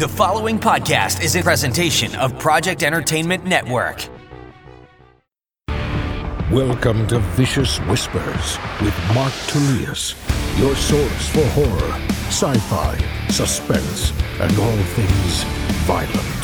The following podcast is a presentation of Project Entertainment Network. Welcome to Vicious Whispers with Mark Tullius, your source for horror, sci fi, suspense, and all things violent.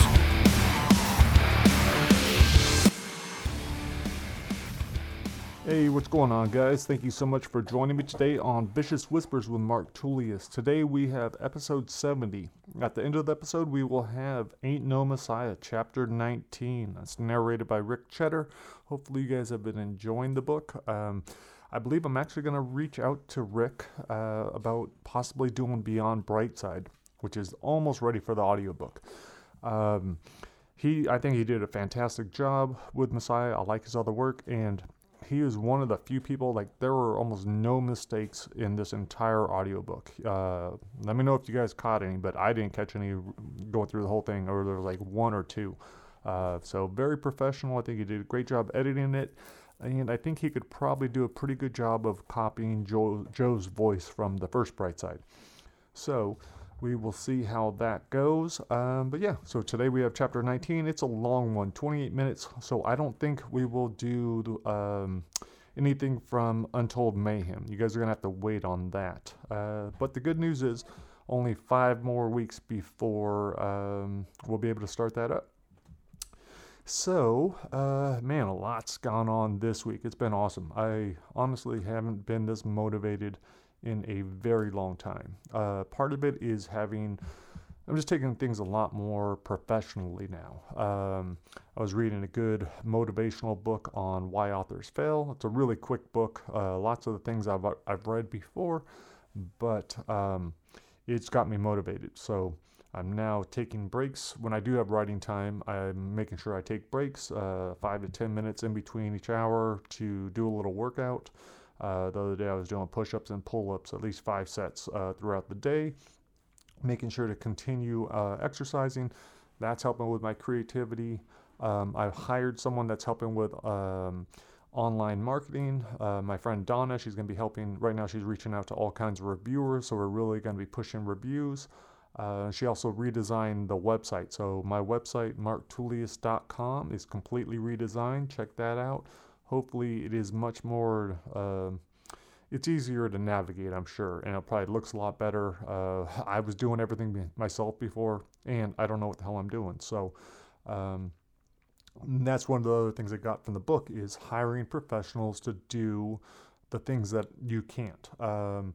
Hey, what's going on, guys? Thank you so much for joining me today on Vicious Whispers with Mark Tullius. Today we have episode 70. At the end of the episode, we will have Ain't No Messiah, chapter 19. That's narrated by Ric Chetter. Hopefully, you guys have been enjoying the book. Um, I believe I'm actually going to reach out to Ric uh, about possibly doing Beyond Brightside, which is almost ready for the audiobook. Um, he, I think he did a fantastic job with Messiah. I like his other work, and he is one of the few people like there were almost no mistakes in this entire audiobook. Uh, let me know if you guys caught any but i didn't catch any going through the whole thing or there was like one or two. Uh, so very professional. I think he did a great job editing it and i think he could probably do a pretty good job of copying Joe, joe's voice from the first Brightside. So we will see how that goes. Um, but yeah, so today we have chapter 19. It's a long one, 28 minutes. So I don't think we will do um, anything from Untold Mayhem. You guys are going to have to wait on that. Uh, but the good news is only five more weeks before um, we'll be able to start that up. So, uh, man, a lot's gone on this week. It's been awesome. I honestly haven't been this motivated in a very long time. Uh, part of it is having, I'm just taking things a lot more professionally now. Um, I was reading a good motivational book on why authors fail. It's a really quick book, uh, lots of the things I've, I've read before, but um, it's got me motivated. So I'm now taking breaks. When I do have writing time, I'm making sure I take breaks, uh, five to 10 minutes in between each hour to do a little workout. Uh, the other day I was doing push ups and pull ups, at least five sets uh, throughout the day, making sure to continue uh, exercising. That's helping with my creativity. Um, I've hired someone that's helping with um, online marketing. Uh, my friend Donna, she's going to be helping. Right now, she's reaching out to all kinds of reviewers, so we're really going to be pushing reviews. Uh, she also redesigned the website. So my website, marktullius.com, is completely redesigned. Check that out hopefully it is much more uh, it's easier to navigate i'm sure and it probably looks a lot better. Uh, i was doing everything myself before and i don't know what the hell i'm doing. So um, that's one of the other things i got from the book is hiring professionals to do the things that you can't. Um,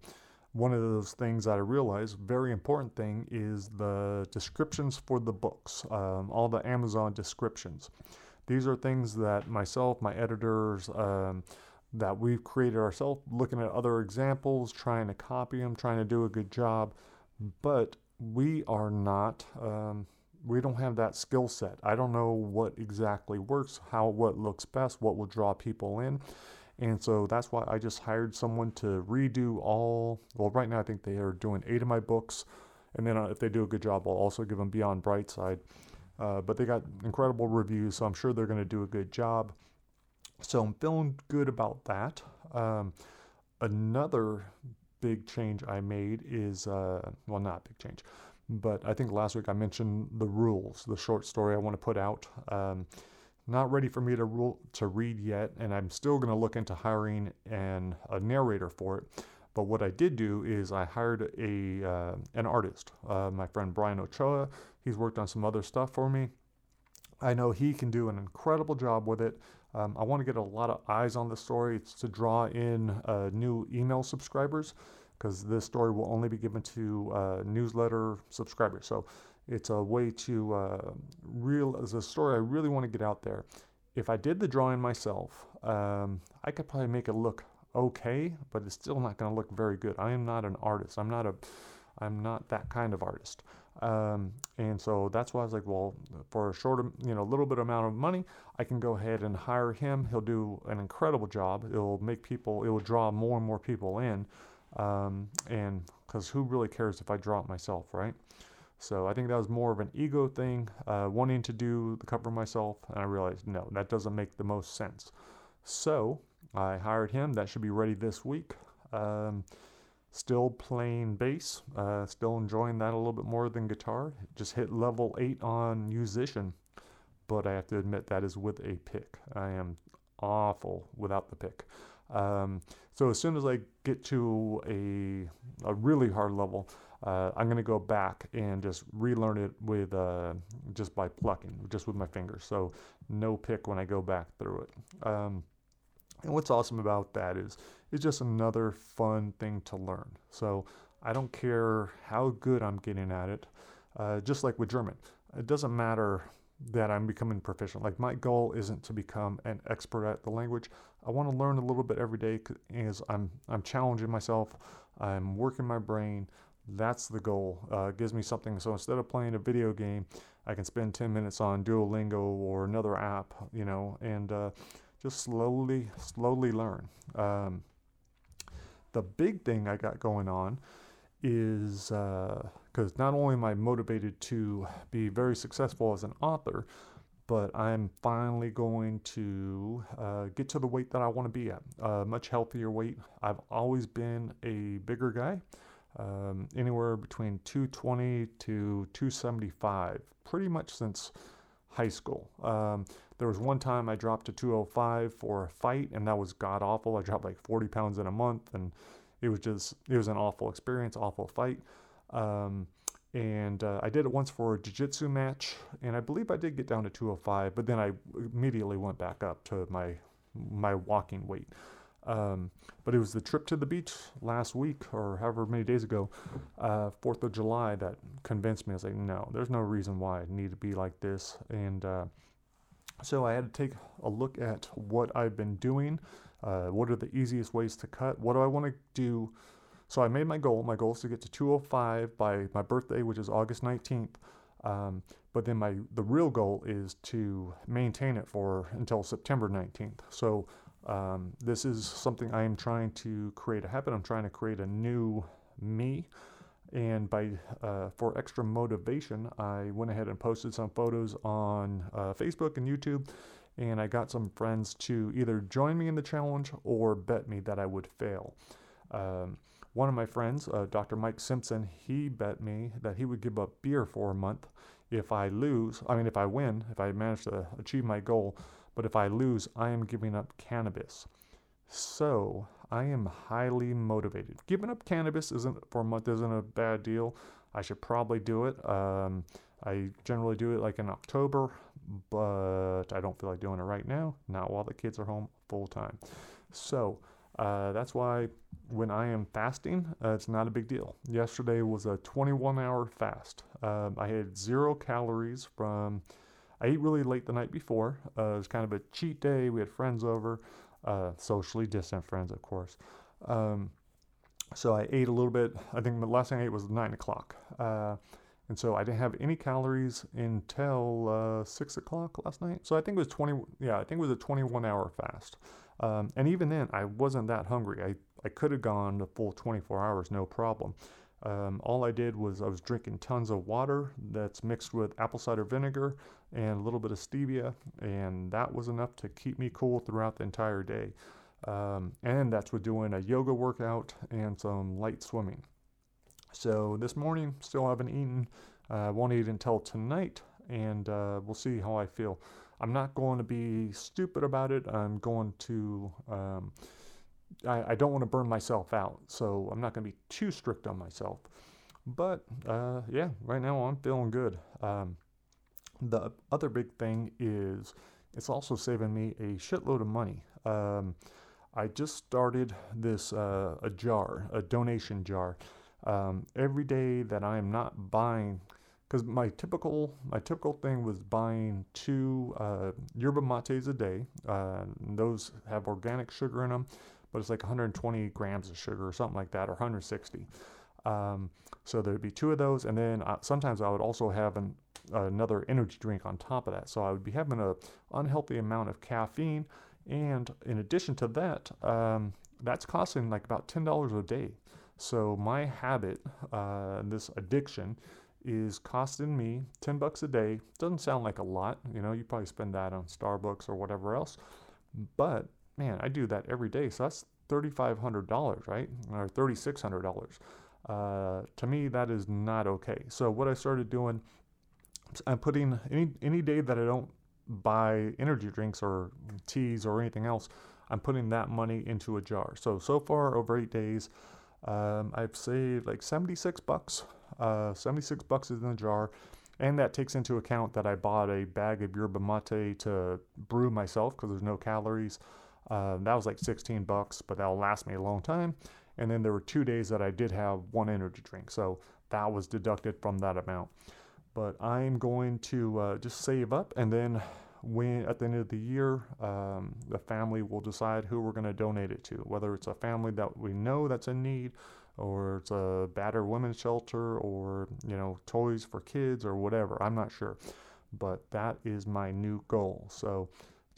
one of those things that I realized, very important thing, is the descriptions for the books, um, all the Amazon descriptions. These are things that myself, my editors, um, that we've created ourselves, looking at other examples, trying to copy them, trying to do a good job. But we are not, um, we don't have that skill set. I don't know what exactly works, how, what looks best, what will draw people in. And so that's why I just hired someone to redo all, well, right now I think they are doing eight of my books. And then uh, if they do a good job, I'll also give them Beyond Brightside. Uh, but they got incredible reviews, so I'm sure they're going to do a good job. So I'm feeling good about that. Um, another big change I made is, uh, well, not big change, but I think last week I mentioned the rules, the short story I want to put out. Um, not ready for me to rule, to read yet, and I'm still going to look into hiring an a narrator for it. But what I did do is I hired a uh, an artist, uh, my friend Brian Ochoa. He's worked on some other stuff for me. I know he can do an incredible job with it. Um, I want to get a lot of eyes on the story. It's to draw in uh, new email subscribers because this story will only be given to uh, newsletter subscribers. So it's a way to uh, real as a story I really want to get out there. If I did the drawing myself, um, I could probably make it look okay, but it's still not going to look very good. I am not an artist. I'm not a I'm not that kind of artist. Um, and so that's why I was like, well, for a short, you know, a little bit amount of money, I can go ahead and hire him. He'll do an incredible job. It'll make people, it will draw more and more people in. Um, and because who really cares if I draw it myself, right? So I think that was more of an ego thing, uh, wanting to do the cover myself. And I realized, no, that doesn't make the most sense. So I hired him. That should be ready this week. Um, Still playing bass, uh, still enjoying that a little bit more than guitar. Just hit level 8 on musician, but I have to admit that is with a pick. I am awful without the pick. Um, so as soon as I get to a, a really hard level, uh, I'm going to go back and just relearn it with uh, just by plucking, just with my fingers. So no pick when I go back through it. Um, and what's awesome about that is it's just another fun thing to learn. So I don't care how good I'm getting at it. Uh, just like with German, it doesn't matter that I'm becoming proficient. Like my goal isn't to become an expert at the language. I want to learn a little bit every day as I'm I'm challenging myself. I'm working my brain. That's the goal. Uh, gives me something. So instead of playing a video game, I can spend 10 minutes on Duolingo or another app, you know, and uh, just slowly, slowly learn. Um, the big thing I got going on is because uh, not only am I motivated to be very successful as an author, but I'm finally going to uh, get to the weight that I want to be at, a much healthier weight. I've always been a bigger guy, um, anywhere between 220 to 275, pretty much since high school. Um, there was one time I dropped to 205 for a fight, and that was god awful. I dropped like 40 pounds in a month, and it was just it was an awful experience, awful fight. Um, and uh, I did it once for a jiu-jitsu match, and I believe I did get down to 205, but then I immediately went back up to my my walking weight. Um, but it was the trip to the beach last week or however many days ago, uh, 4th of July, that convinced me. I was like, no, there's no reason why I need to be like this. And uh, so I had to take a look at what I've been doing. Uh, what are the easiest ways to cut? What do I want to do? So I made my goal. My goal is to get to 205 by my birthday, which is August 19th. Um, but then my the real goal is to maintain it for until September 19th. So um, this is something I am trying to create a habit. I'm trying to create a new me. And by uh, for extra motivation, I went ahead and posted some photos on uh, Facebook and YouTube, and I got some friends to either join me in the challenge or bet me that I would fail. Um, one of my friends, uh, Dr. Mike Simpson, he bet me that he would give up beer for a month if I lose. I mean, if I win, if I manage to achieve my goal. But if I lose, I am giving up cannabis. So I am highly motivated. Giving up cannabis isn't for a month isn't a bad deal. I should probably do it. Um, I generally do it like in October, but I don't feel like doing it right now. Not while the kids are home full time. So uh, that's why when I am fasting, uh, it's not a big deal. Yesterday was a 21 hour fast. Um, I had zero calories from. I ate really late the night before. Uh, it was kind of a cheat day. We had friends over uh, socially distant friends, of course. Um, so I ate a little bit. I think the last thing I ate was nine o'clock, uh, and so I didn't have any calories until uh, six o'clock last night. So I think it was twenty. Yeah, I think it was a twenty-one hour fast. Um, and even then, I wasn't that hungry. I I could have gone the full twenty-four hours, no problem. Um, all I did was I was drinking tons of water that's mixed with apple cider vinegar and a little bit of stevia, and that was enough to keep me cool throughout the entire day. Um, and that's with doing a yoga workout and some light swimming. So this morning, still haven't eaten. Uh, won't eat until tonight, and uh, we'll see how I feel. I'm not going to be stupid about it. I'm going to. Um, I, I, don't want to burn myself out, so I'm not going to be too strict on myself. But uh, yeah, right now I'm feeling good. Um, the other big thing is it's also saving me a shitload of money. Um, I just started this uh, a jar, a donation jar. Um, every day that I am not buying, because my typical my typical thing was buying two uh, yerba mates a day. Uh, those have organic sugar in them, but it's like 120 grams of sugar or something like that, or 160. Um, so there'd be two of those, and then uh, sometimes I would also have an, another energy drink on top of that. So I would be having an unhealthy amount of caffeine, and in addition to that, um, that's costing like about ten dollars a day. So my habit, uh, this addiction, is costing me ten bucks a day. Doesn't sound like a lot, you know. You probably spend that on Starbucks or whatever else, but man, I do that every day. So that's $3,500, right? Or $3,600. Uh, to me, that is not okay. So what I started doing, I'm putting any any day that I don't buy energy drinks or teas or anything else, I'm putting that money into a jar. So so far over eight days, um, I've saved like 76 bucks. Uh, 76 bucks is in the jar. And that takes into account that I bought a bag of yerba mate to brew myself because there's no calories. Uh, that was like 16 bucks, but that'll last me a long time. And then there were two days that I did have one energy drink. So that was deducted from that amount. But I'm going to uh, just save up and then when at the end of the year, um, the family will decide who we're going to donate it to, whether it's a family that we know that's in need, or it's a battered women's shelter, or you know toys for kids, or whatever. I'm not sure, but that is my new goal. So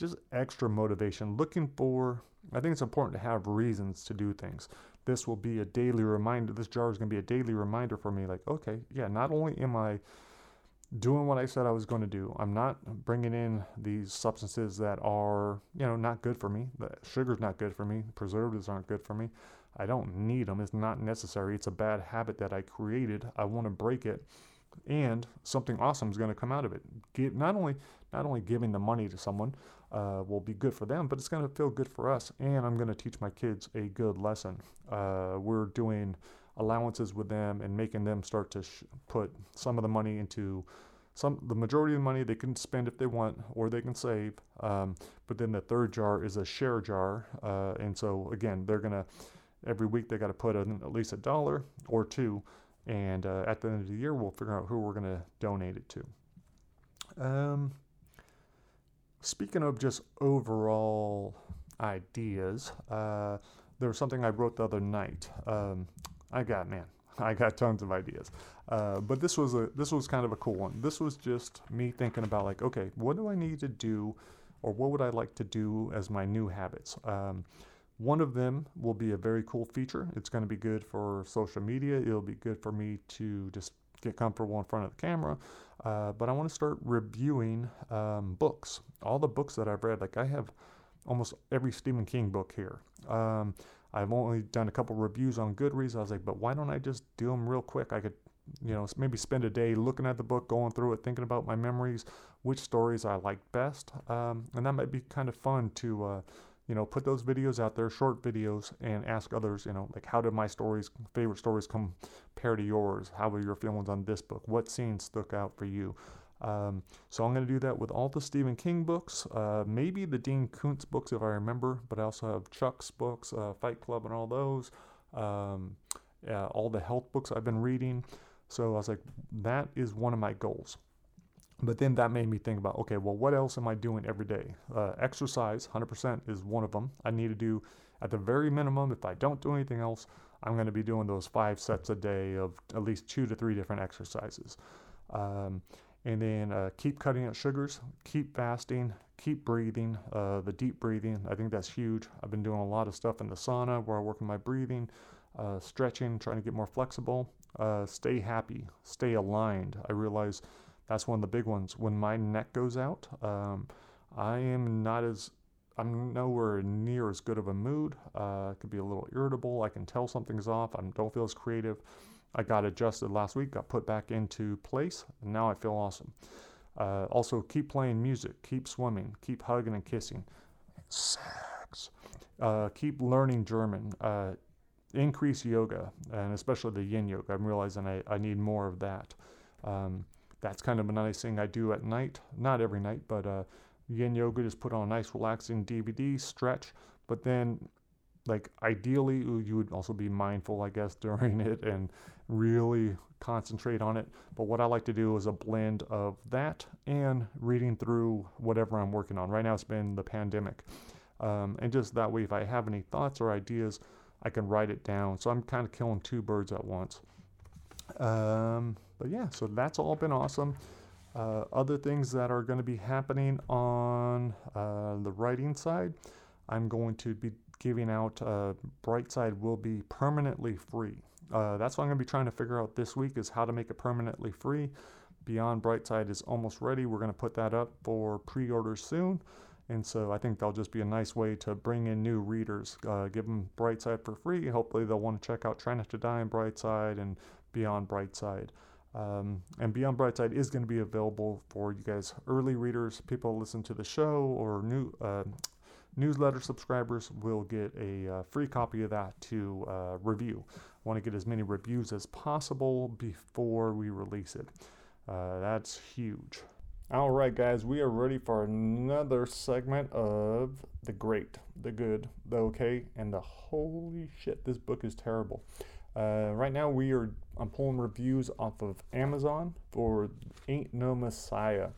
just extra motivation, looking for. I think it's important to have reasons to do things this will be a daily reminder. This jar is going to be a daily reminder for me like, okay, yeah, not only am I doing what I said I was going to do, I'm not bringing in these substances that are, you know, not good for me. The sugar's not good for me. Preservatives aren't good for me. I don't need them. It's not necessary. It's a bad habit that I created. I want to break it and something awesome is going to come out of it. Give, not only not only giving the money to someone uh, will be good for them, but it's going to feel good for us, and I'm going to teach my kids a good lesson. Uh, we're doing allowances with them and making them start to sh- put some of the money into some the majority of the money they can spend if they want or they can save um, but then the third jar is a share jar uh, and so again they're gonna every week they got to put at least a dollar or two and uh, at the end of the year, we'll figure out who we're going to donate it to. Um, speaking of just overall ideas, uh, there was something I wrote the other night. Um, I got man, I got tons of ideas, uh, but this was a this was kind of a cool one. This was just me thinking about like, okay, what do I need to do, or what would I like to do as my new habits? Um, one of them will be a very cool feature. It's going to be good for social media. It'll be good for me to just get comfortable in front of the camera. Uh, but I want to start reviewing um, books. All the books that I've read, like I have almost every Stephen King book here. Um, I've only done a couple reviews on Goodreads. I was like, but why don't I just do them real quick? I could, you know, maybe spend a day looking at the book, going through it, thinking about my memories, which stories I like best, um, and that might be kind of fun to. Uh, you know, put those videos out there, short videos, and ask others, you know, like how did my stories, favorite stories compare to yours? How were your feelings on this book? What scenes stuck out for you? Um, so I'm going to do that with all the Stephen King books, uh, maybe the Dean Koontz books if I remember, but I also have Chuck's books, uh, Fight Club, and all those. Um, yeah, all the health books I've been reading. So I was like, that is one of my goals. But then that made me think about okay, well, what else am I doing every day? Uh, exercise, 100% is one of them. I need to do at the very minimum, if I don't do anything else, I'm going to be doing those five sets a day of at least two to three different exercises. Um, and then uh, keep cutting out sugars, keep fasting, keep breathing. Uh, the deep breathing, I think that's huge. I've been doing a lot of stuff in the sauna where I work on my breathing, uh, stretching, trying to get more flexible. Uh, stay happy, stay aligned. I realize that's one of the big ones. When my neck goes out, um, I am not as I'm nowhere near as good of a mood. Uh, I could be a little irritable. I can tell something's off. I don't feel as creative. I got adjusted last week, got put back into place, and now I feel awesome. Uh, also, keep playing music, keep swimming, keep hugging and kissing. Sex. Uh, keep learning German. Uh, increase yoga, and especially the yin yoga. I'm realizing I, I need more of that. Um, that's kind of a nice thing I do at night. Not every night, but uh, yin yoga just put on a nice relaxing DVD, stretch. But then, like ideally, you would also be mindful, I guess, during it and really concentrate on it. But what I like to do is a blend of that and reading through whatever I'm working on. Right now, it's been the pandemic. Um, and just that way, if I have any thoughts or ideas, I can write it down. So I'm kind of killing two birds at once. Um, but yeah, so that's all been awesome. Uh, other things that are going to be happening on uh, the writing side, I'm going to be giving out uh, Brightside will be permanently free. Uh, that's what I'm going to be trying to figure out this week is how to make it permanently free. Beyond Brightside is almost ready. We're going to put that up for pre-order soon. And so I think that'll just be a nice way to bring in new readers, uh, give them Brightside for free. Hopefully, they'll want to check out Try Not to Die and Brightside and Beyond Brightside. Um, and Beyond Brightside is going to be available for you guys, early readers, people listen to the show, or new uh, newsletter subscribers will get a uh, free copy of that to uh, review. I want to get as many reviews as possible before we release it. Uh, that's huge. All right, guys, we are ready for another segment of the great, the good, the okay, and the holy shit. This book is terrible. Uh, right now, we are I'm pulling reviews off of Amazon for Ain't No Messiah.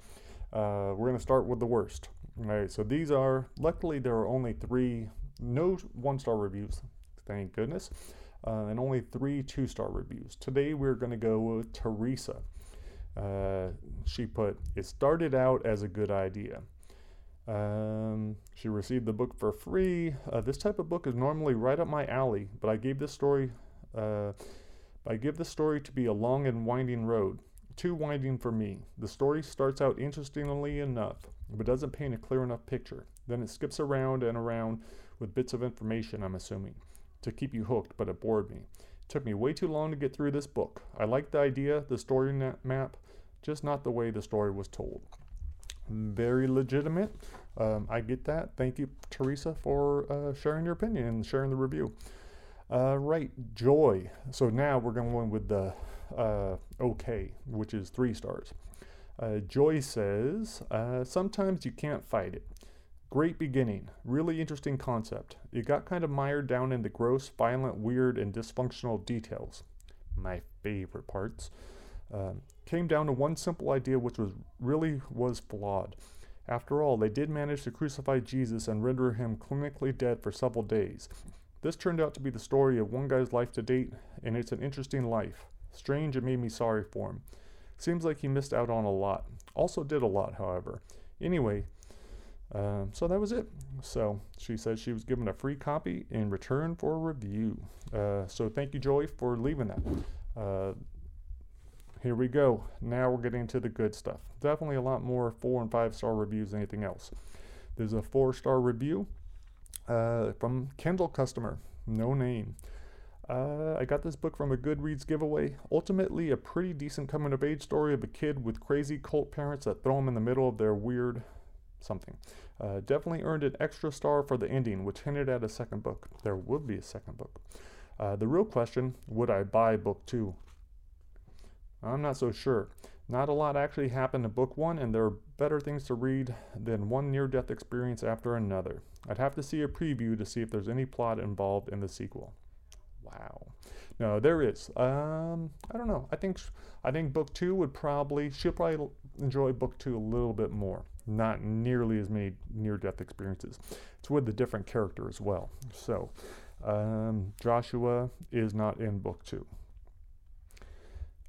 Uh, we're gonna start with the worst. All right, so these are luckily there are only three no one star reviews, thank goodness, uh, and only three two star reviews. Today we're gonna go with Teresa. Uh, she put, It started out as a good idea. Um, she received the book for free. Uh, this type of book is normally right up my alley, but I gave this story. Uh, I give the story to be a long and winding road, too winding for me. The story starts out interestingly enough, but doesn't paint a clear enough picture. Then it skips around and around with bits of information, I'm assuming, to keep you hooked, but it bored me. It took me way too long to get through this book. I liked the idea, the story map, just not the way the story was told. Very legitimate. Um, I get that. Thank you, Teresa, for uh, sharing your opinion and sharing the review. Uh, right, joy. So now we're going with the uh, okay, which is three stars. Uh, joy says, uh, sometimes you can't fight it. Great beginning. Really interesting concept. It got kind of mired down in the gross, violent, weird, and dysfunctional details. My favorite parts. Um, came down to one simple idea which was really was flawed. After all, they did manage to crucify Jesus and render him clinically dead for several days. This turned out to be the story of one guy's life to date, and it's an interesting life. Strange, it made me sorry for him. Seems like he missed out on a lot. Also did a lot, however. Anyway, uh, so that was it. So she said she was given a free copy in return for a review. Uh, so thank you, Joy, for leaving that. Uh, here we go. Now we're getting to the good stuff. Definitely a lot more four and five star reviews than anything else. There's a four star review uh, from Kindle customer, no name. Uh, I got this book from a Goodreads giveaway. Ultimately, a pretty decent coming of age story of a kid with crazy cult parents that throw him in the middle of their weird something. Uh, definitely earned an extra star for the ending, which hinted at a second book. There would be a second book. Uh, the real question would I buy book two? I'm not so sure. Not a lot actually happened in book one, and there are better things to read than one near death experience after another. I'd have to see a preview to see if there's any plot involved in the sequel. Wow. No, there is. Um, I don't know. I think I think book two would probably she'll probably enjoy book two a little bit more. Not nearly as many near-death experiences. It's with a different character as well. So, um, Joshua is not in book two.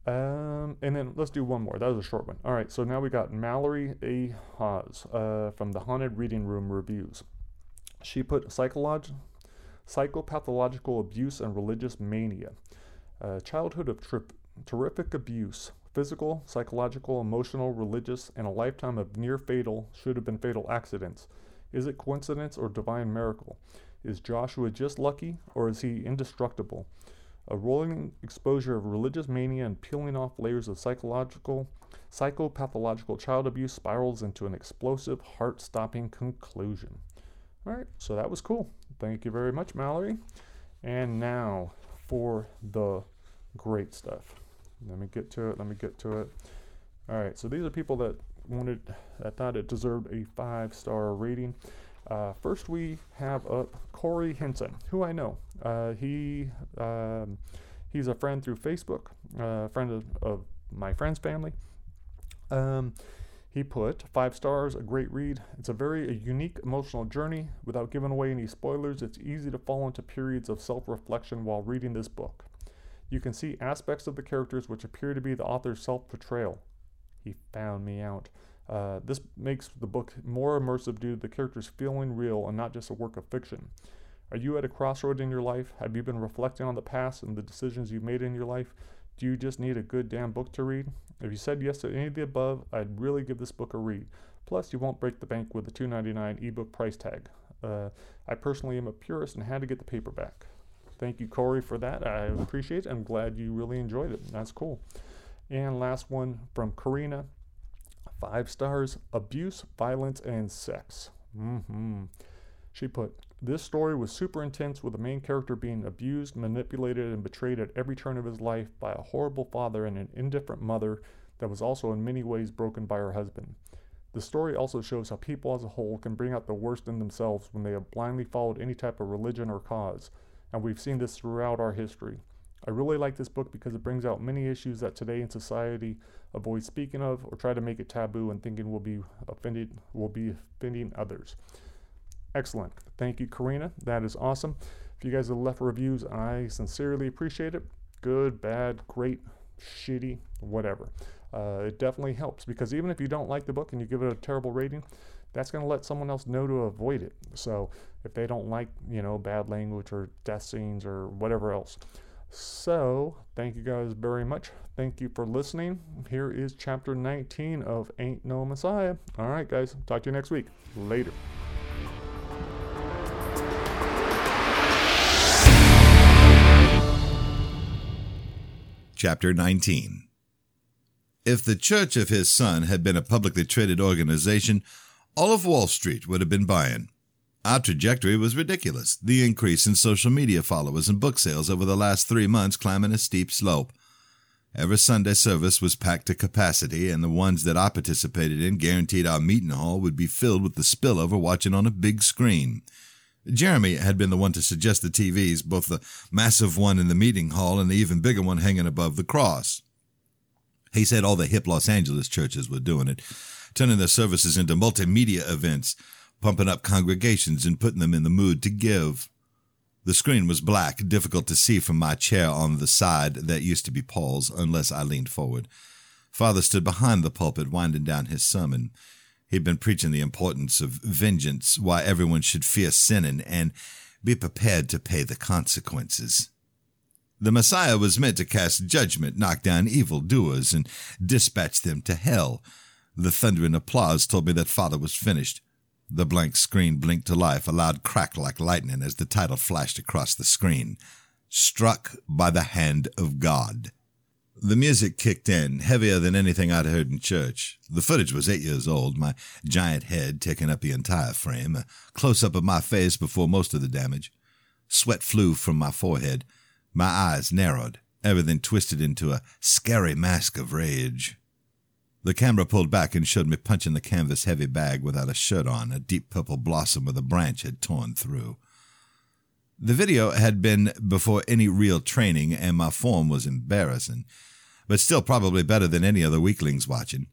Um, and then let's do one more. That was a short one. All right, so now we got Mallory A. Haas uh, from the Haunted Reading Room Reviews. She put psycholog- psychopathological abuse and religious mania. Uh, childhood of terrific abuse, physical, psychological, emotional, religious, and a lifetime of near fatal, should have been fatal accidents. Is it coincidence or divine miracle? Is Joshua just lucky or is he indestructible? A rolling exposure of religious mania and peeling off layers of psychological, psychopathological child abuse spirals into an explosive, heart stopping conclusion. All right, so that was cool. Thank you very much, Mallory. And now for the great stuff. Let me get to it. Let me get to it. All right, so these are people that wanted, that thought it deserved a five star rating. Uh, first, we have up Corey Henson, who I know. Uh, he um, he's a friend through Facebook, a uh, friend of, of, my friend's family. Um, he put five stars, a great read. It's a very a unique emotional journey. Without giving away any spoilers, it's easy to fall into periods of self-reflection while reading this book. You can see aspects of the characters which appear to be the author's self-portrayal. He found me out. Uh, this makes the book more immersive due to the characters feeling real and not just a work of fiction. Are you at a crossroad in your life? Have you been reflecting on the past and the decisions you've made in your life? Do you just need a good damn book to read? If you said yes to any of the above, I'd really give this book a read. Plus, you won't break the bank with the $2.99 ebook price tag. Uh, I personally am a purist and had to get the paperback. Thank you, Corey, for that. I appreciate it. I'm glad you really enjoyed it. That's cool. And last one from Karina. Five stars abuse, violence, and sex. Mm-hmm. She put, This story was super intense with the main character being abused, manipulated, and betrayed at every turn of his life by a horrible father and an indifferent mother that was also in many ways broken by her husband. The story also shows how people as a whole can bring out the worst in themselves when they have blindly followed any type of religion or cause, and we've seen this throughout our history. I really like this book because it brings out many issues that today in society avoid speaking of or try to make it taboo and thinking will be offended will be offending others. Excellent. Thank you, Karina. That is awesome. If you guys have left reviews, I sincerely appreciate it. Good, bad, great, shitty, whatever uh, it definitely helps because even if you don't like the book and you give it a terrible rating, that's going to let someone else know to avoid it. So if they don't like, you know, bad language or death scenes or whatever else. So thank you guys very much. Thank you for listening. Here is chapter 19 of Ain't No Messiah. All right, guys. Talk to you next week. Later. Chapter 19 if the church of his son had been a publicly traded organization, all of Wall Street would have been buying. Our trajectory was ridiculous, the increase in social media followers and book sales over the last three months climbing a steep slope. Every Sunday service was packed to capacity, and the ones that I participated in guaranteed our meeting hall would be filled with the spillover watching on a big screen. Jeremy had been the one to suggest the TVs, both the massive one in the meeting hall and the even bigger one hanging above the cross. He said all the hip Los Angeles churches were doing it, turning their services into multimedia events, pumping up congregations and putting them in the mood to give. The screen was black, difficult to see from my chair on the side that used to be Paul's, unless I leaned forward. Father stood behind the pulpit, winding down his sermon. He'd been preaching the importance of vengeance, why everyone should fear sinning and be prepared to pay the consequences. The Messiah was meant to cast judgment, knock down evil doers, and dispatch them to hell. The thundering applause told me that Father was finished. The blank screen blinked to life, a loud crack like lightning as the title flashed across the screen Struck by the Hand of God. The music kicked in, heavier than anything I'd heard in church. The footage was eight years old, my giant head taking up the entire frame, a close up of my face before most of the damage. Sweat flew from my forehead. My eyes narrowed, everything twisted into a scary mask of rage. The camera pulled back and showed me punching the canvas heavy bag without a shirt on, a deep purple blossom with a branch had torn through. The video had been before any real training, and my form was embarrassing, but still probably better than any other weaklings watching.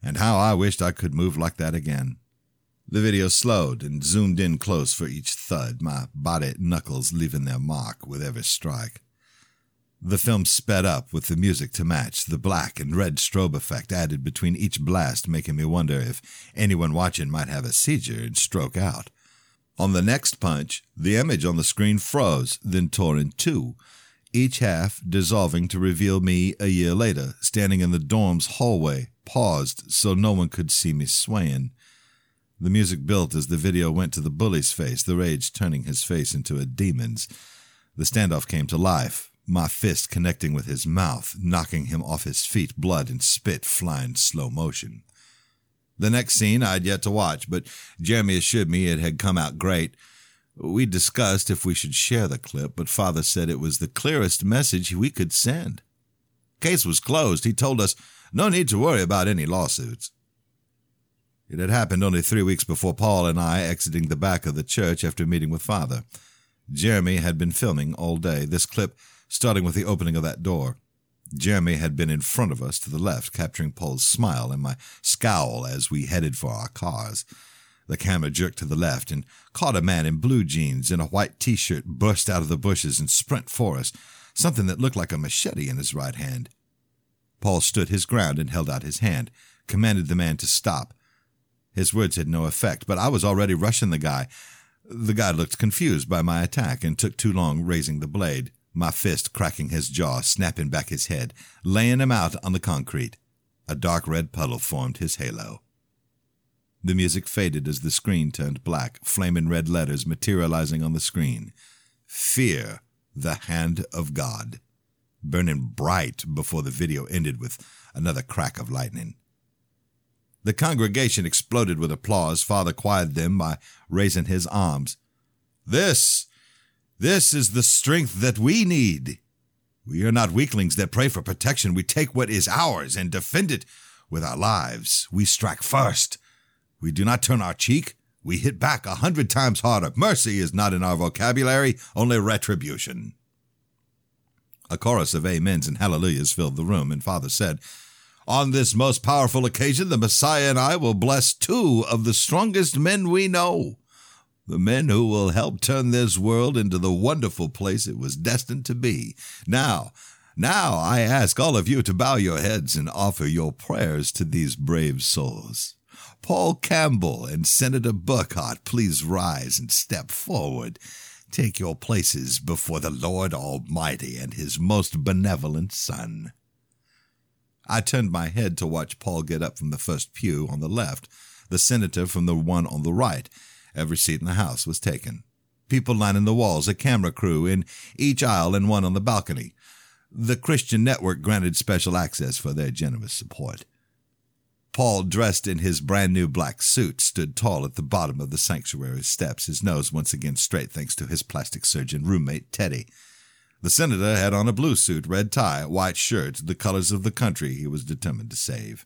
And how I wished I could move like that again. The video slowed and zoomed in close for each thud, my body knuckles leaving their mark with every strike. The film sped up with the music to match, the black and red strobe effect added between each blast, making me wonder if anyone watching might have a seizure and stroke out. On the next punch, the image on the screen froze, then tore in two, each half dissolving to reveal me a year later, standing in the dorm's hallway, paused so no one could see me swaying. The music built as the video went to the bully's face, the rage turning his face into a demon's. The standoff came to life, my fist connecting with his mouth, knocking him off his feet, blood and spit flying slow motion. The next scene I'd yet to watch, but Jeremy assured me it had come out great. We discussed if we should share the clip, but Father said it was the clearest message we could send. Case was closed. He told us no need to worry about any lawsuits. It had happened only three weeks before Paul and I exiting the back of the church after meeting with Father. Jeremy had been filming all day, this clip starting with the opening of that door. Jeremy had been in front of us to the left, capturing Paul's smile and my scowl as we headed for our cars. The camera jerked to the left and caught a man in blue jeans and a white t shirt burst out of the bushes and sprint for us, something that looked like a machete in his right hand. Paul stood his ground and held out his hand, commanded the man to stop. His words had no effect, but I was already rushing the guy. The guy looked confused by my attack and took too long raising the blade. My fist cracking his jaw, snapping back his head, laying him out on the concrete. A dark red puddle formed his halo. The music faded as the screen turned black, flaming red letters materializing on the screen. Fear the hand of God, burning bright before the video ended with another crack of lightning. The congregation exploded with applause. Father quieted them by raising his arms. This, this is the strength that we need. We are not weaklings that pray for protection. We take what is ours and defend it with our lives. We strike first. We do not turn our cheek. We hit back a hundred times harder. Mercy is not in our vocabulary, only retribution. A chorus of amens and hallelujahs filled the room, and Father said, On this most powerful occasion, the Messiah and I will bless two of the strongest men we know. The men who will help turn this world into the wonderful place it was destined to be. Now, now I ask all of you to bow your heads and offer your prayers to these brave souls. Paul Campbell and Senator Burkhart, please rise and step forward. Take your places before the Lord Almighty and His most benevolent Son. I turned my head to watch Paul get up from the first pew on the left, the senator from the one on the right. Every seat in the house was taken. People lining the walls, a camera crew in each aisle and one on the balcony. The Christian Network granted special access for their generous support. Paul, dressed in his brand new black suit, stood tall at the bottom of the sanctuary steps, his nose once again straight thanks to his plastic surgeon roommate, Teddy. The senator had on a blue suit, red tie, white shirt, the colors of the country he was determined to save.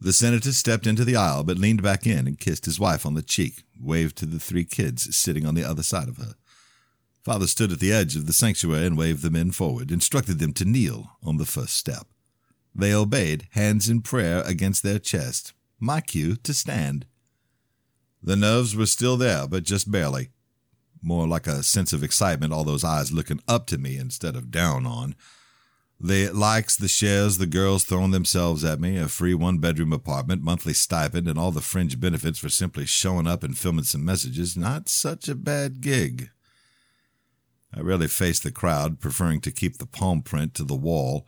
The senator stepped into the aisle, but leaned back in and kissed his wife on the cheek, waved to the three kids sitting on the other side of her. Father stood at the edge of the sanctuary and waved the men forward, instructed them to kneel on the first step. They obeyed, hands in prayer against their chest. My cue to stand. The nerves were still there, but just barely. More like a sense of excitement, all those eyes looking up to me instead of down on. The likes, the shares, the girls throwing themselves at me, a free one bedroom apartment, monthly stipend, and all the fringe benefits for simply showing up and filming some messages. Not such a bad gig. I rarely faced the crowd, preferring to keep the palm print to the wall.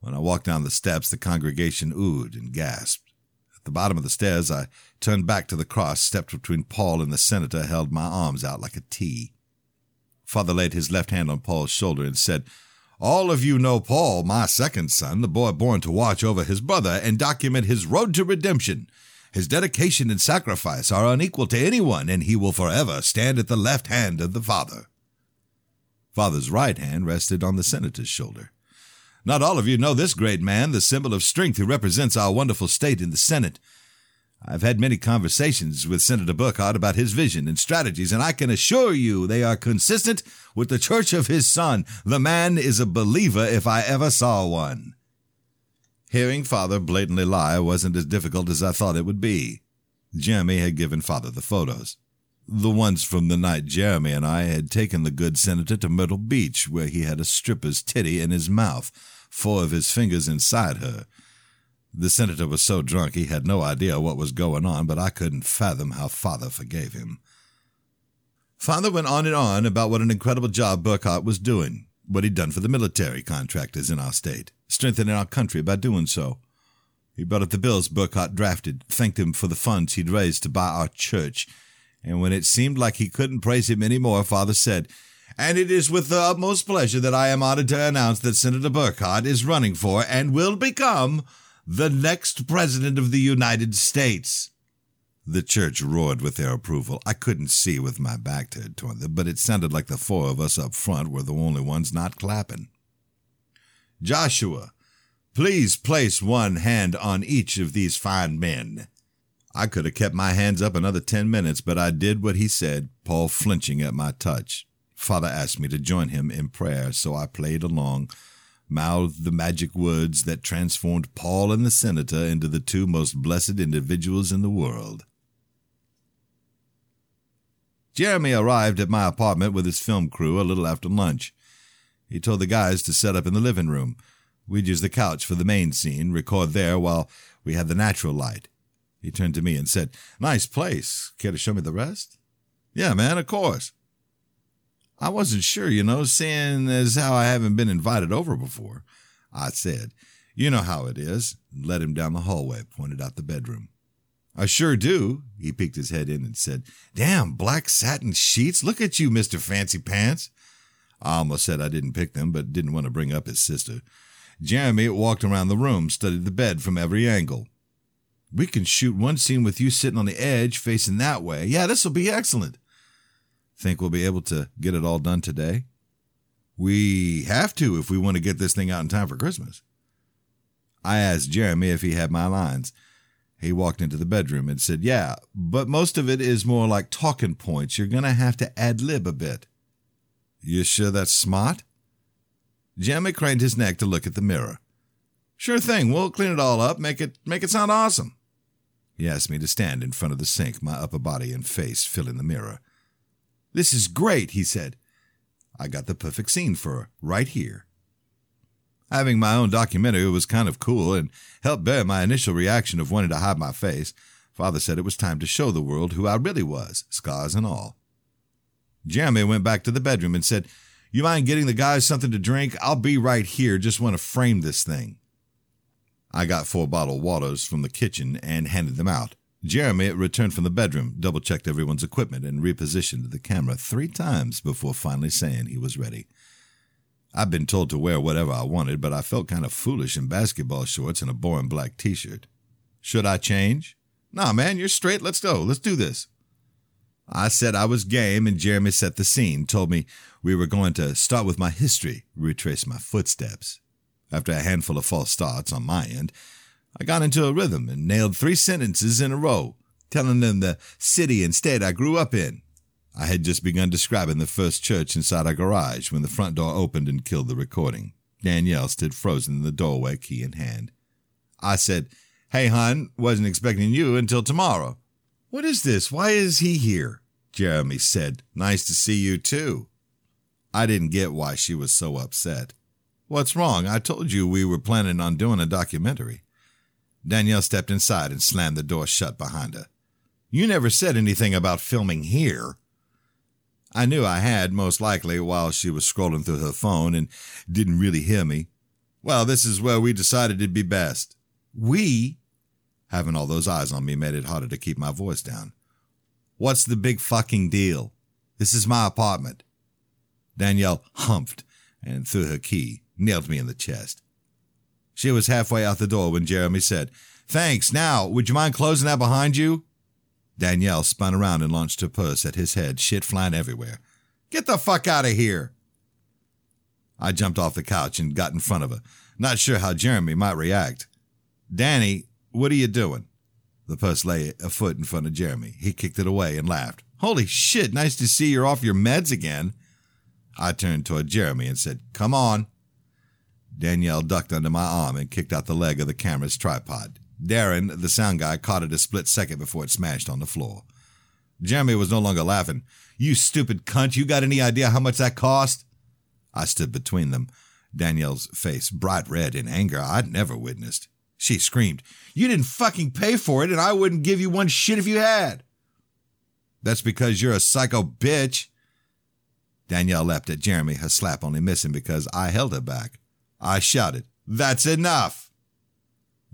When I walked down the steps, the congregation oohed and gasped. At the bottom of the stairs, I turned back to the cross, stepped between Paul and the senator, held my arms out like a T. Father laid his left hand on Paul's shoulder and said, All of you know Paul, my second son, the boy born to watch over his brother and document his road to redemption. His dedication and sacrifice are unequal to anyone, and he will forever stand at the left hand of the Father. Father's right hand rested on the senator's shoulder. Not all of you know this great man, the symbol of strength who represents our wonderful state in the Senate. I've had many conversations with Senator Burkhart about his vision and strategies, and I can assure you they are consistent with the church of his son. The man is a believer if I ever saw one. Hearing Father blatantly lie wasn't as difficult as I thought it would be. Jeremy had given Father the photos. The ones from the night Jeremy and I had taken the good senator to Myrtle Beach, where he had a stripper's titty in his mouth, four of his fingers inside her. The senator was so drunk he had no idea what was going on, but I couldn't fathom how father forgave him. Father went on and on about what an incredible job Burkhart was doing, what he'd done for the military contractors in our state, strengthening our country by doing so. He brought up the bills Burkhart drafted, thanked him for the funds he'd raised to buy our church, and when it seemed like he couldn't praise him any more, Father said, And it is with the utmost pleasure that I am honored to announce that Senator Burkhart is running for and will become the next President of the United States. The church roared with their approval. I couldn't see with my back turned toward them, but it sounded like the four of us up front were the only ones not clapping. Joshua, please place one hand on each of these fine men. I could have kept my hands up another ten minutes, but I did what he said, Paul flinching at my touch. Father asked me to join him in prayer, so I played along, mouthed the magic words that transformed Paul and the senator into the two most blessed individuals in the world. Jeremy arrived at my apartment with his film crew a little after lunch. He told the guys to set up in the living room. We'd use the couch for the main scene, record there while we had the natural light. He turned to me and said, Nice place. Care to show me the rest? Yeah, man, of course. I wasn't sure, you know, seeing as how I haven't been invited over before. I said, You know how it is. Led him down the hallway, pointed out the bedroom. I sure do. He peeked his head in and said, Damn, black satin sheets. Look at you, Mr. Fancy Pants. I almost said I didn't pick them, but didn't want to bring up his sister. Jeremy walked around the room, studied the bed from every angle. We can shoot one scene with you sitting on the edge, facing that way. Yeah, this will be excellent. Think we'll be able to get it all done today? We have to if we want to get this thing out in time for Christmas. I asked Jeremy if he had my lines. He walked into the bedroom and said, Yeah, but most of it is more like talking points. You're going to have to ad lib a bit. You sure that's smart? Jeremy craned his neck to look at the mirror. Sure thing, we'll clean it all up, make it make it sound awesome. He asked me to stand in front of the sink, my upper body and face filling the mirror. This is great, he said. I got the perfect scene for right here. Having my own documentary was kind of cool and helped bear my initial reaction of wanting to hide my face. Father said it was time to show the world who I really was, scars and all. Jeremy went back to the bedroom and said, You mind getting the guys something to drink? I'll be right here. Just want to frame this thing. I got four bottled waters from the kitchen and handed them out. Jeremy returned from the bedroom, double checked everyone's equipment, and repositioned the camera three times before finally saying he was ready. I'd been told to wear whatever I wanted, but I felt kind of foolish in basketball shorts and a boring black t shirt. Should I change? Nah, man, you're straight. Let's go. Let's do this. I said I was game, and Jeremy set the scene, told me we were going to start with my history, retrace my footsteps. After a handful of false starts on my end, I got into a rhythm and nailed three sentences in a row, telling them the city and state I grew up in. I had just begun describing the first church inside our garage when the front door opened and killed the recording. Danielle stood frozen in the doorway, key in hand. I said, Hey, hon, wasn't expecting you until tomorrow. What is this? Why is he here? Jeremy said, Nice to see you, too. I didn't get why she was so upset. What's wrong? I told you we were planning on doing a documentary. Danielle stepped inside and slammed the door shut behind her. You never said anything about filming here. I knew I had, most likely, while she was scrolling through her phone and didn't really hear me. Well, this is where we decided it'd be best. We? Having all those eyes on me made it harder to keep my voice down. What's the big fucking deal? This is my apartment. Danielle humphed and threw her key, nailed me in the chest. She was halfway out the door when Jeremy said, Thanks. Now, would you mind closing that behind you? Danielle spun around and launched her purse at his head, shit flying everywhere. Get the fuck out of here! I jumped off the couch and got in front of her, not sure how Jeremy might react. Danny, what are you doing? The purse lay a foot in front of Jeremy. He kicked it away and laughed. Holy shit, nice to see you're off your meds again. I turned toward Jeremy and said, Come on. Danielle ducked under my arm and kicked out the leg of the camera's tripod. Darren, the sound guy, caught it a split second before it smashed on the floor. Jeremy was no longer laughing. You stupid cunt, you got any idea how much that cost? I stood between them, Danielle's face bright red in anger I'd never witnessed. She screamed, You didn't fucking pay for it, and I wouldn't give you one shit if you had. That's because you're a psycho bitch. Danielle leapt at Jeremy, her slap only missing because I held her back. I shouted, That's enough.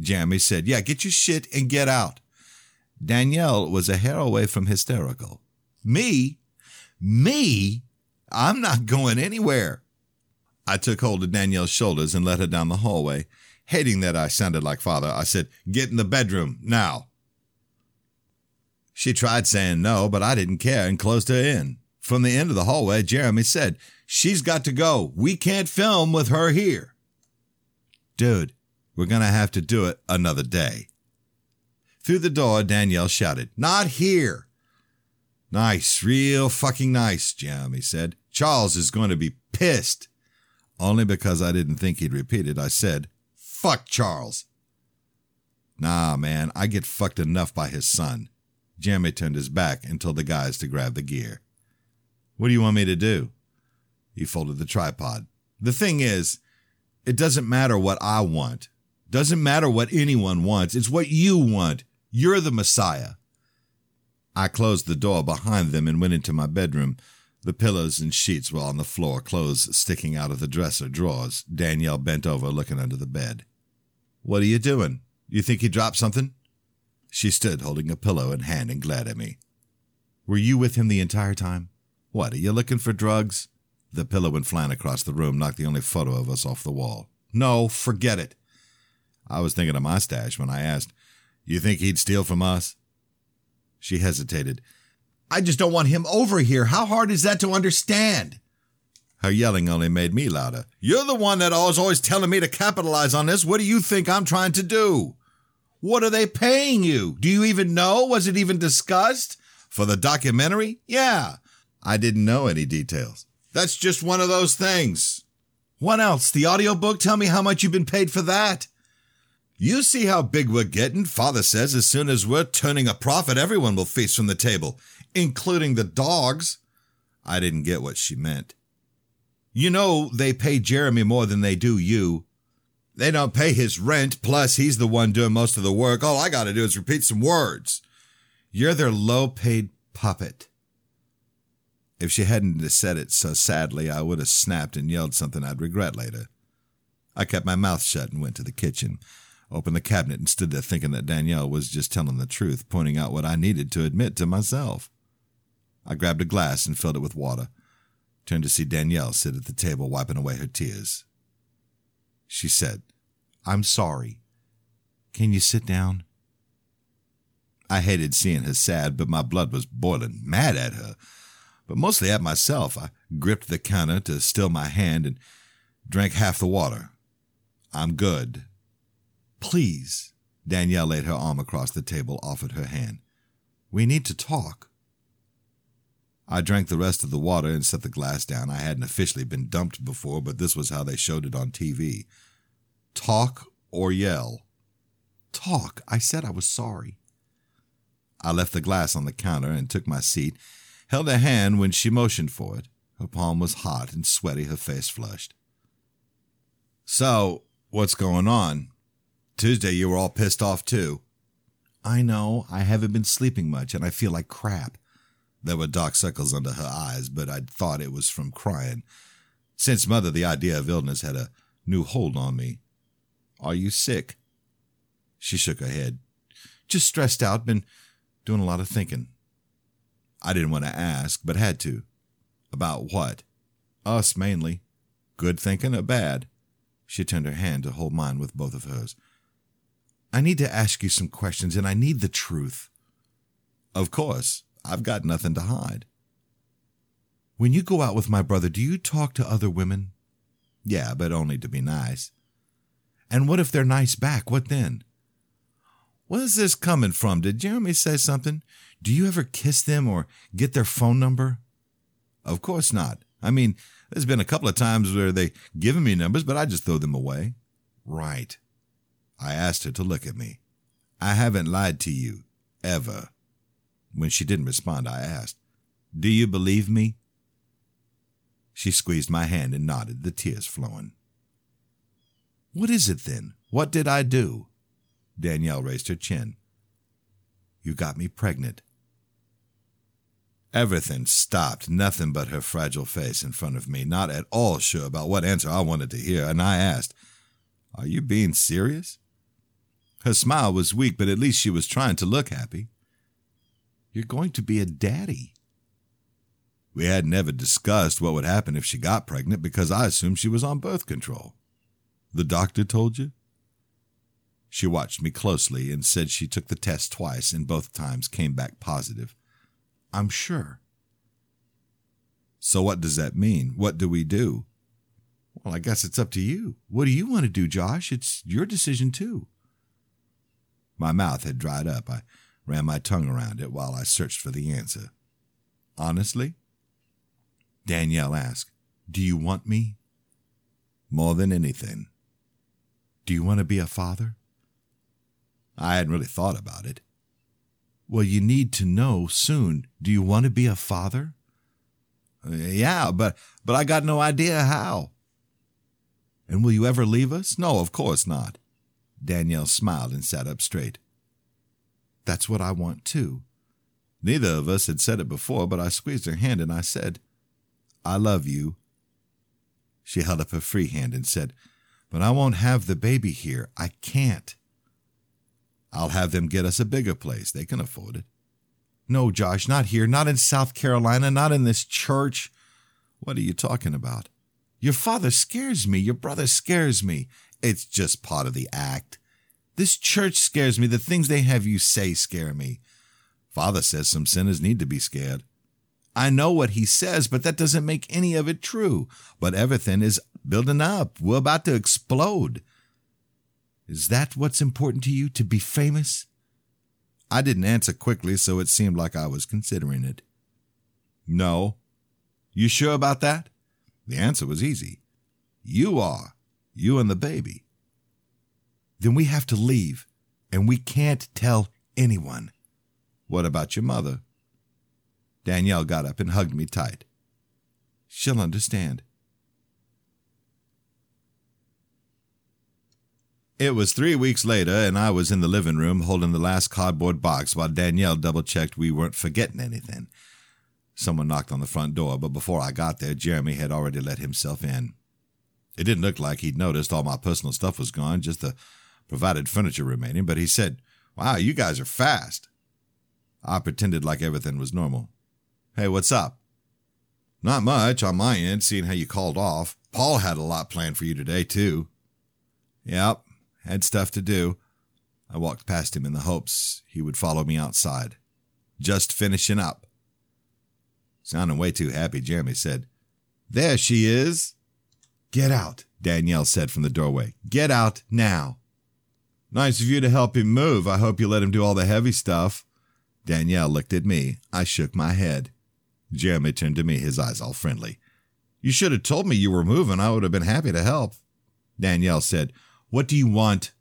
Jeremy said, Yeah, get your shit and get out. Danielle was a hair away from hysterical. Me? Me? I'm not going anywhere. I took hold of Danielle's shoulders and led her down the hallway. Hating that I sounded like father, I said, Get in the bedroom, now. She tried saying no, but I didn't care and closed her in. From the end of the hallway, Jeremy said, She's got to go. We can't film with her here. Dude, we're going to have to do it another day. Through the door, Danielle shouted, Not here. Nice, real fucking nice, Jeremy said. Charles is going to be pissed. Only because I didn't think he'd repeat it, I said, Fuck Charles. Nah, man, I get fucked enough by his son. Jeremy turned his back and told the guys to grab the gear. What do you want me to do? He folded the tripod. The thing is, it doesn't matter what I want. Doesn't matter what anyone wants. It's what you want. You're the Messiah. I closed the door behind them and went into my bedroom. The pillows and sheets were on the floor, clothes sticking out of the dresser drawers. Danielle bent over, looking under the bed. What are you doing? You think he dropped something? She stood holding a pillow in hand and glared at me. Were you with him the entire time? What, are you looking for drugs? The pillow went flying across the room, knocked the only photo of us off the wall. No, forget it. I was thinking of my stash when I asked, You think he'd steal from us? She hesitated. I just don't want him over here. How hard is that to understand? Her yelling only made me louder. You're the one that was always telling me to capitalize on this. What do you think I'm trying to do? What are they paying you? Do you even know? Was it even discussed? For the documentary? Yeah. I didn't know any details. That's just one of those things. What else? The audiobook? Tell me how much you've been paid for that. You see how big we're getting? Father says as soon as we're turning a profit, everyone will feast from the table including the dogs. I didn't get what she meant. You know, they pay Jeremy more than they do you. They don't pay his rent, plus, he's the one doing most of the work. All I gotta do is repeat some words. You're their low paid puppet. If she hadn't said it so sadly, I would have snapped and yelled something I'd regret later. I kept my mouth shut and went to the kitchen, opened the cabinet, and stood there thinking that Danielle was just telling the truth, pointing out what I needed to admit to myself. I grabbed a glass and filled it with water. Turned to see Danielle sit at the table wiping away her tears. She said, I'm sorry. Can you sit down? I hated seeing her sad, but my blood was boiling, mad at her, but mostly at myself. I gripped the counter to still my hand and drank half the water. I'm good. Please. Danielle laid her arm across the table, offered her hand. We need to talk. I drank the rest of the water and set the glass down. I hadn't officially been dumped before, but this was how they showed it on TV. Talk or yell? Talk. I said I was sorry. I left the glass on the counter and took my seat, held her hand when she motioned for it. Her palm was hot and sweaty, her face flushed. So, what's going on? Tuesday you were all pissed off too. I know. I haven't been sleeping much and I feel like crap. There were dark circles under her eyes, but I'd thought it was from crying. Since mother, the idea of illness had a new hold on me. Are you sick? She shook her head. Just stressed out, been doing a lot of thinking. I didn't want to ask, but had to. About what? Us, mainly. Good thinking or bad? She turned her hand to hold mine with both of hers. I need to ask you some questions, and I need the truth. Of course. I've got nothing to hide. When you go out with my brother, do you talk to other women? Yeah, but only to be nice. And what if they're nice back? What then? Where's this coming from? Did Jeremy say something? Do you ever kiss them or get their phone number? Of course not. I mean, there's been a couple of times where they given me numbers, but I just throw them away. Right. I asked her to look at me. I haven't lied to you, ever. When she didn't respond, I asked, Do you believe me? She squeezed my hand and nodded, the tears flowing. What is it then? What did I do? Danielle raised her chin. You got me pregnant. Everything stopped, nothing but her fragile face in front of me, not at all sure about what answer I wanted to hear, and I asked, Are you being serious? Her smile was weak, but at least she was trying to look happy. You're going to be a daddy. We had never discussed what would happen if she got pregnant because I assumed she was on birth control. The doctor told you? She watched me closely and said she took the test twice and both times came back positive. I'm sure. So, what does that mean? What do we do? Well, I guess it's up to you. What do you want to do, Josh? It's your decision, too. My mouth had dried up. I ran my tongue around it while I searched for the answer. Honestly? Danielle asked, Do you want me? More than anything. Do you want to be a father? I hadn't really thought about it. Well, you need to know soon. Do you want to be a father? Uh, yeah, but but I got no idea how. And will you ever leave us? No, of course not. Danielle smiled and sat up straight. That's what I want too. Neither of us had said it before, but I squeezed her hand and I said, I love you. She held up her free hand and said, But I won't have the baby here. I can't. I'll have them get us a bigger place. They can afford it. No, Josh, not here, not in South Carolina, not in this church. What are you talking about? Your father scares me. Your brother scares me. It's just part of the act. This church scares me. The things they have you say scare me. Father says some sinners need to be scared. I know what he says, but that doesn't make any of it true. But everything is building up. We're about to explode. Is that what's important to you, to be famous? I didn't answer quickly, so it seemed like I was considering it. No. You sure about that? The answer was easy. You are. You and the baby. Then we have to leave, and we can't tell anyone. What about your mother? Danielle got up and hugged me tight. She'll understand. It was three weeks later, and I was in the living room holding the last cardboard box while Danielle double checked we weren't forgetting anything. Someone knocked on the front door, but before I got there, Jeremy had already let himself in. It didn't look like he'd noticed all my personal stuff was gone, just the provided furniture remaining, but he said, Wow, you guys are fast. I pretended like everything was normal. Hey, what's up? Not much on my end, seeing how you called off. Paul had a lot planned for you today, too. Yep, had stuff to do. I walked past him in the hopes he would follow me outside. Just finishing up. Sounding way too happy, Jeremy said, There she is. Get out, Danielle said from the doorway. Get out now. Nice of you to help him move. I hope you let him do all the heavy stuff. Danielle looked at me. I shook my head. Jeremy turned to me, his eyes all friendly. You should have told me you were moving. I would have been happy to help. Danielle said, What do you want?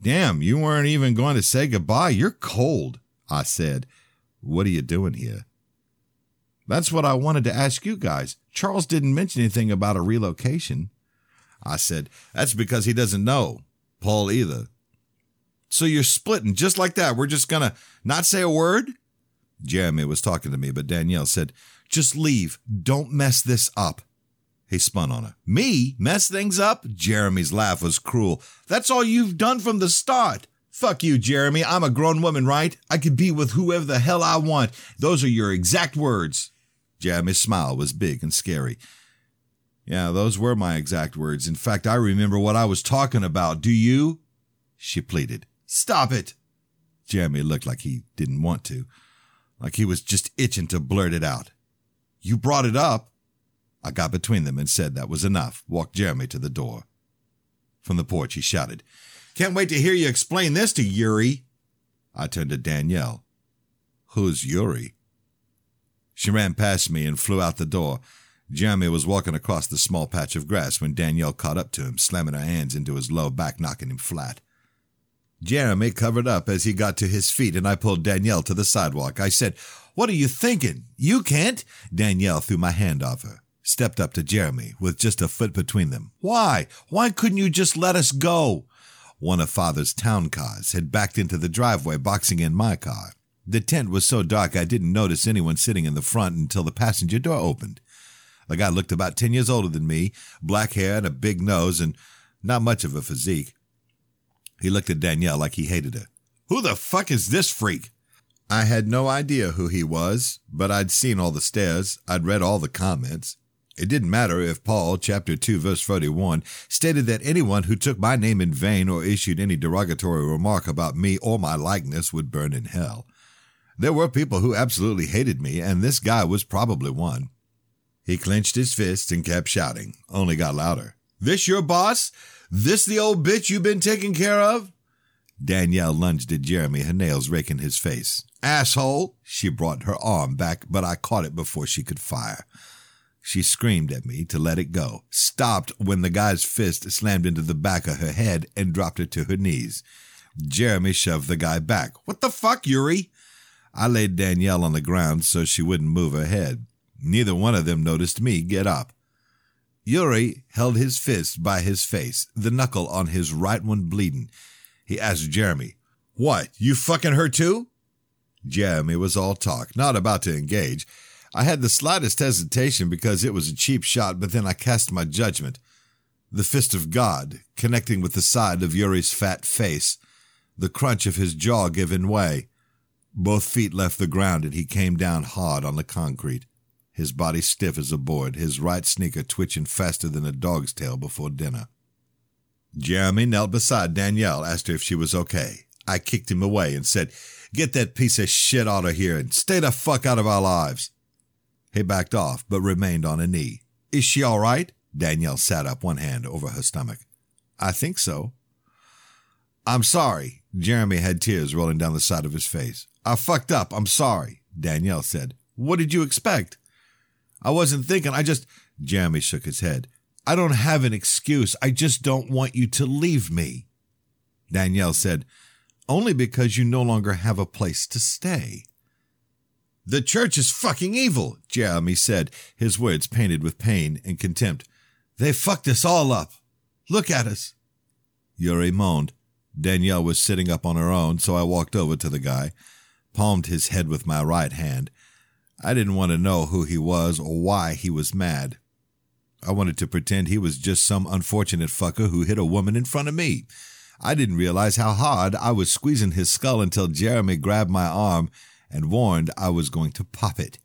Damn, you weren't even going to say goodbye. You're cold, I said. What are you doing here? That's what I wanted to ask you guys. Charles didn't mention anything about a relocation. I said, That's because he doesn't know. Paul either. So you're splitting just like that. We're just going to not say a word? Jeremy was talking to me, but Danielle said, Just leave. Don't mess this up. He spun on her. Me? Mess things up? Jeremy's laugh was cruel. That's all you've done from the start. Fuck you, Jeremy. I'm a grown woman, right? I can be with whoever the hell I want. Those are your exact words. Jeremy's smile was big and scary. Yeah, those were my exact words. In fact, I remember what I was talking about. Do you? She pleaded. Stop it. Jeremy looked like he didn't want to, like he was just itching to blurt it out. You brought it up. I got between them and said that was enough, walked Jeremy to the door. From the porch, he shouted, Can't wait to hear you explain this to Yuri. I turned to Danielle. Who's Yuri? She ran past me and flew out the door. Jeremy was walking across the small patch of grass when Danielle caught up to him, slamming her hands into his low back, knocking him flat. Jeremy covered up as he got to his feet, and I pulled Danielle to the sidewalk. I said, What are you thinking? You can't? Danielle threw my hand off her, stepped up to Jeremy with just a foot between them. Why? Why couldn't you just let us go? One of Father's town cars had backed into the driveway, boxing in my car. The tent was so dark I didn't notice anyone sitting in the front until the passenger door opened. The guy looked about 10 years older than me, black hair and a big nose, and not much of a physique. He looked at Danielle like he hated her. Who the fuck is this freak? I had no idea who he was, but I'd seen all the stares, I'd read all the comments. It didn't matter if Paul, chapter 2, verse 41, stated that anyone who took my name in vain or issued any derogatory remark about me or my likeness would burn in hell. There were people who absolutely hated me, and this guy was probably one. He clenched his fists and kept shouting, only got louder. This your boss? This the old bitch you've been taking care of? Danielle lunged at Jeremy, her nails raking his face. Asshole! She brought her arm back, but I caught it before she could fire. She screamed at me to let it go, stopped when the guy's fist slammed into the back of her head and dropped her to her knees. Jeremy shoved the guy back. What the fuck, Yuri? I laid Danielle on the ground so she wouldn't move her head. Neither one of them noticed me get up. Yuri held his fist by his face, the knuckle on his right one bleeding. He asked Jeremy, What, you fucking her too? Jeremy was all talk, not about to engage. I had the slightest hesitation because it was a cheap shot, but then I cast my judgment. The fist of God, connecting with the side of Yuri's fat face, the crunch of his jaw giving way. Both feet left the ground and he came down hard on the concrete, his body stiff as a board, his right sneaker twitching faster than a dog's tail before dinner. Jeremy knelt beside Danielle, asked her if she was okay. I kicked him away and said, Get that piece of shit out of here and stay the fuck out of our lives. He backed off, but remained on a knee. Is she all right? Danielle sat up, one hand over her stomach. I think so. I'm sorry. Jeremy had tears rolling down the side of his face. I fucked up. I'm sorry, Danielle said. What did you expect? I wasn't thinking. I just. Jeremy shook his head. I don't have an excuse. I just don't want you to leave me. Danielle said, Only because you no longer have a place to stay. The church is fucking evil, Jeremy said, his words painted with pain and contempt. They fucked us all up. Look at us. Yuri moaned. Danielle was sitting up on her own, so I walked over to the guy, palmed his head with my right hand. I didn't want to know who he was or why he was mad. I wanted to pretend he was just some unfortunate fucker who hit a woman in front of me. I didn't realize how hard I was squeezing his skull until Jeremy grabbed my arm and warned I was going to pop it.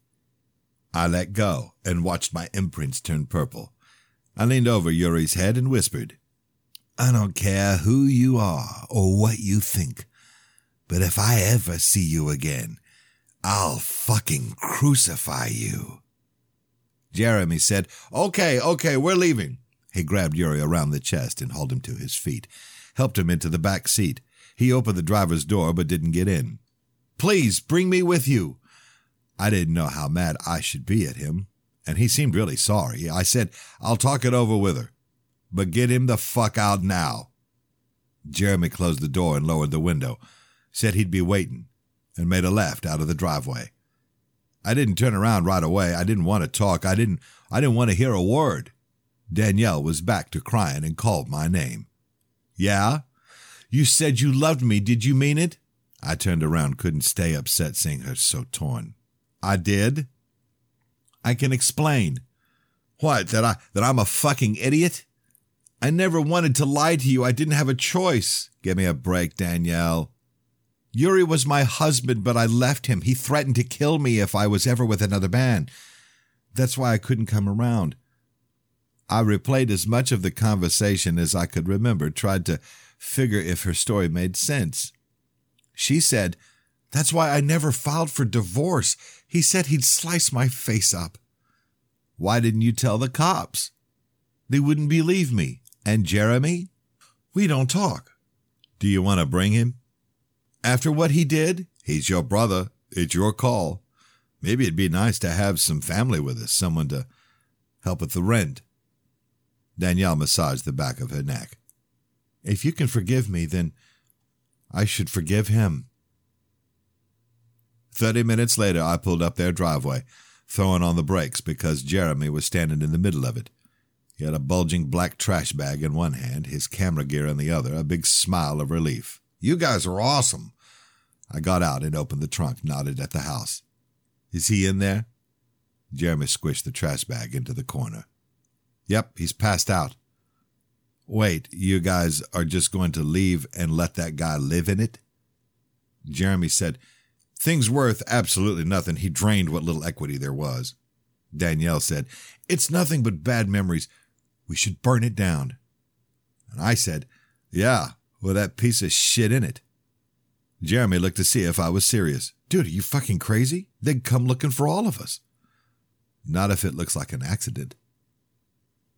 I let go and watched my imprints turn purple. I leaned over Yuri's head and whispered, I don't care who you are or what you think, but if I ever see you again, I'll fucking crucify you. Jeremy said, Okay, okay, we're leaving. He grabbed Yuri around the chest and hauled him to his feet, helped him into the back seat. He opened the driver's door but didn't get in. Please bring me with you. I didn't know how mad I should be at him, and he seemed really sorry. I said, I'll talk it over with her, but get him the fuck out now. Jeremy closed the door and lowered the window, said he'd be waiting, and made a left out of the driveway. I didn't turn around right away. I didn't want to talk. I didn't I didn't want to hear a word. Danielle was back to crying and called my name. Yeah? You said you loved me. Did you mean it? I turned around, couldn't stay upset seeing her so torn. I did? I can explain. What, that I that I'm a fucking idiot? I never wanted to lie to you. I didn't have a choice. Give me a break, Danielle. Yuri was my husband, but I left him. He threatened to kill me if I was ever with another man. That's why I couldn't come around. I replayed as much of the conversation as I could remember, tried to figure if her story made sense. She said, That's why I never filed for divorce. He said he'd slice my face up. Why didn't you tell the cops? They wouldn't believe me. And Jeremy? We don't talk. Do you want to bring him? After what he did, he's your brother. It's your call. Maybe it'd be nice to have some family with us, someone to help with the rent. Danielle massaged the back of her neck. If you can forgive me, then I should forgive him. Thirty minutes later, I pulled up their driveway, throwing on the brakes because Jeremy was standing in the middle of it. He had a bulging black trash bag in one hand, his camera gear in the other, a big smile of relief. You guys are awesome. I got out and opened the trunk, nodded at the house. Is he in there? Jeremy squished the trash bag into the corner. Yep, he's passed out. Wait, you guys are just going to leave and let that guy live in it? Jeremy said, Thing's worth absolutely nothing. He drained what little equity there was. Danielle said, It's nothing but bad memories. We should burn it down. And I said, Yeah, with that piece of shit in it. Jeremy looked to see if I was serious. Dude, are you fucking crazy? They'd come looking for all of us. Not if it looks like an accident.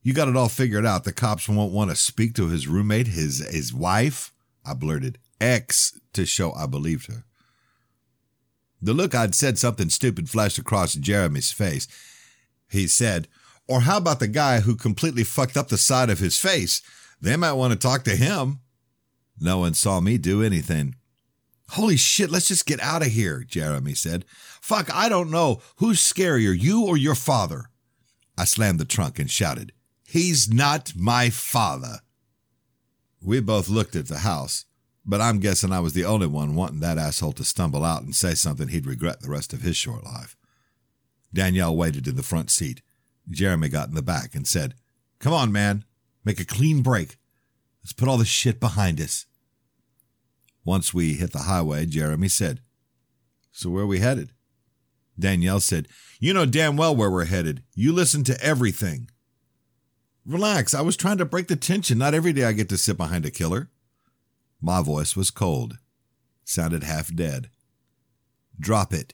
You got it all figured out. The cops won't want to speak to his roommate, his his wife. I blurted X to show I believed her. The look I'd said something stupid flashed across Jeremy's face. He said, Or how about the guy who completely fucked up the side of his face? They might want to talk to him. No one saw me do anything. Holy shit, let's just get out of here, Jeremy said. Fuck, I don't know. Who's scarier, you or your father? I slammed the trunk and shouted, He's not my father. We both looked at the house, but I'm guessing I was the only one wanting that asshole to stumble out and say something he'd regret the rest of his short life. Danielle waited in the front seat. Jeremy got in the back and said, Come on, man. Make a clean break. Let's put all this shit behind us. Once we hit the highway, Jeremy said, So where are we headed? Danielle said, You know damn well where we're headed. You listen to everything. Relax. I was trying to break the tension. Not every day I get to sit behind a killer. My voice was cold, sounded half dead. Drop it.